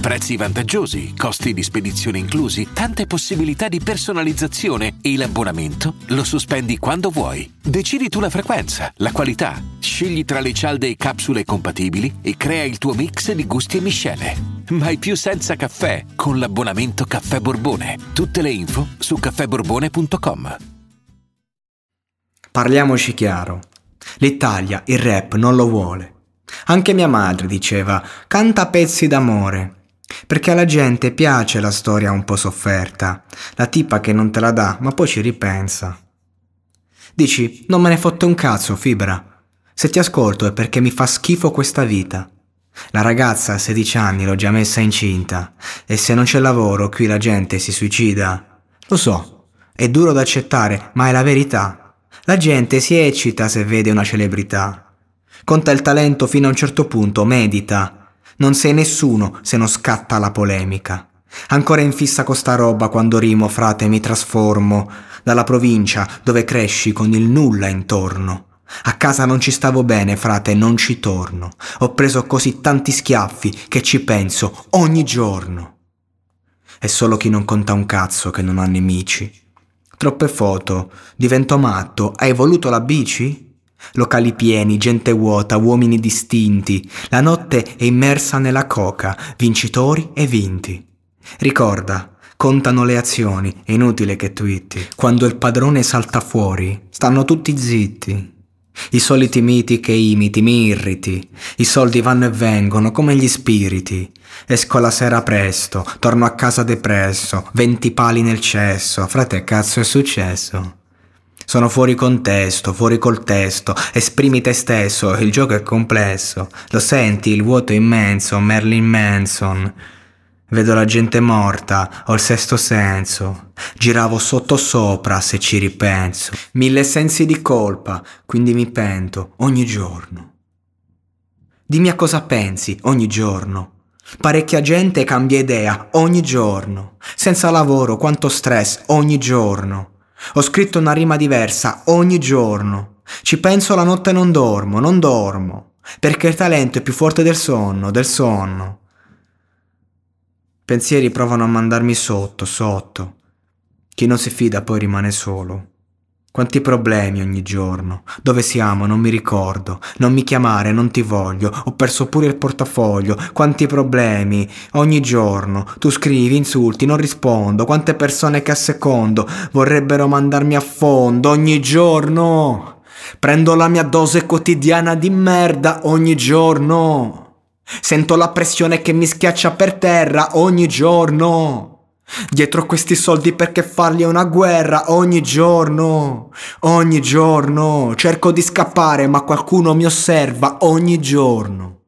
Prezzi vantaggiosi, costi di spedizione inclusi, tante possibilità di personalizzazione e l'abbonamento lo sospendi quando vuoi. Decidi tu la frequenza, la qualità, scegli tra le cialde e capsule compatibili e crea il tuo mix di gusti e miscele. Mai più senza caffè con l'abbonamento Caffè Borbone. Tutte le info su caffèborbone.com. Parliamoci chiaro. L'Italia il rap non lo vuole. Anche mia madre diceva canta pezzi d'amore. Perché alla gente piace la storia un po' sofferta, la tipa che non te la dà, ma poi ci ripensa. Dici, non me ne fotte un cazzo, fibra. Se ti ascolto è perché mi fa schifo questa vita. La ragazza a 16 anni l'ho già messa incinta e se non c'è lavoro qui la gente si suicida. Lo so, è duro da accettare, ma è la verità. La gente si eccita se vede una celebrità. Conta il talento fino a un certo punto, medita. Non sei nessuno se non scatta la polemica. Ancora in fissa con sta roba quando rimo, frate, mi trasformo dalla provincia dove cresci con il nulla intorno. A casa non ci stavo bene, frate, non ci torno. Ho preso così tanti schiaffi che ci penso ogni giorno. È solo chi non conta un cazzo che non ha nemici. Troppe foto. Divento matto. Hai voluto la bici? Locali pieni, gente vuota, uomini distinti. La notte è immersa nella coca, vincitori e vinti. Ricorda, contano le azioni, è inutile che twitti. Quando il padrone salta fuori, stanno tutti zitti. I soliti miti che imiti, mi irriti. I soldi vanno e vengono come gli spiriti. Esco la sera presto, torno a casa depresso, venti pali nel cesso. Frate, cazzo è successo? Sono fuori contesto, fuori col testo, esprimi te stesso, il gioco è complesso. Lo senti, il vuoto immenso, Merlin Manson. Vedo la gente morta, ho il sesto senso. Giravo sotto sopra se ci ripenso. Mille sensi di colpa, quindi mi pento ogni giorno. Dimmi a cosa pensi ogni giorno. Parecchia gente cambia idea ogni giorno. Senza lavoro, quanto stress ogni giorno. Ho scritto una rima diversa ogni giorno. Ci penso la notte e non dormo, non dormo. Perché il talento è più forte del sonno, del sonno. Pensieri provano a mandarmi sotto, sotto. Chi non si fida poi rimane solo. Quanti problemi ogni giorno. Dove siamo? Non mi ricordo. Non mi chiamare, non ti voglio. Ho perso pure il portafoglio. Quanti problemi ogni giorno. Tu scrivi, insulti, non rispondo. Quante persone che a secondo vorrebbero mandarmi a fondo ogni giorno. Prendo la mia dose quotidiana di merda ogni giorno. Sento la pressione che mi schiaccia per terra ogni giorno. Dietro questi soldi perché farli è una guerra ogni giorno. Ogni giorno. Cerco di scappare ma qualcuno mi osserva ogni giorno.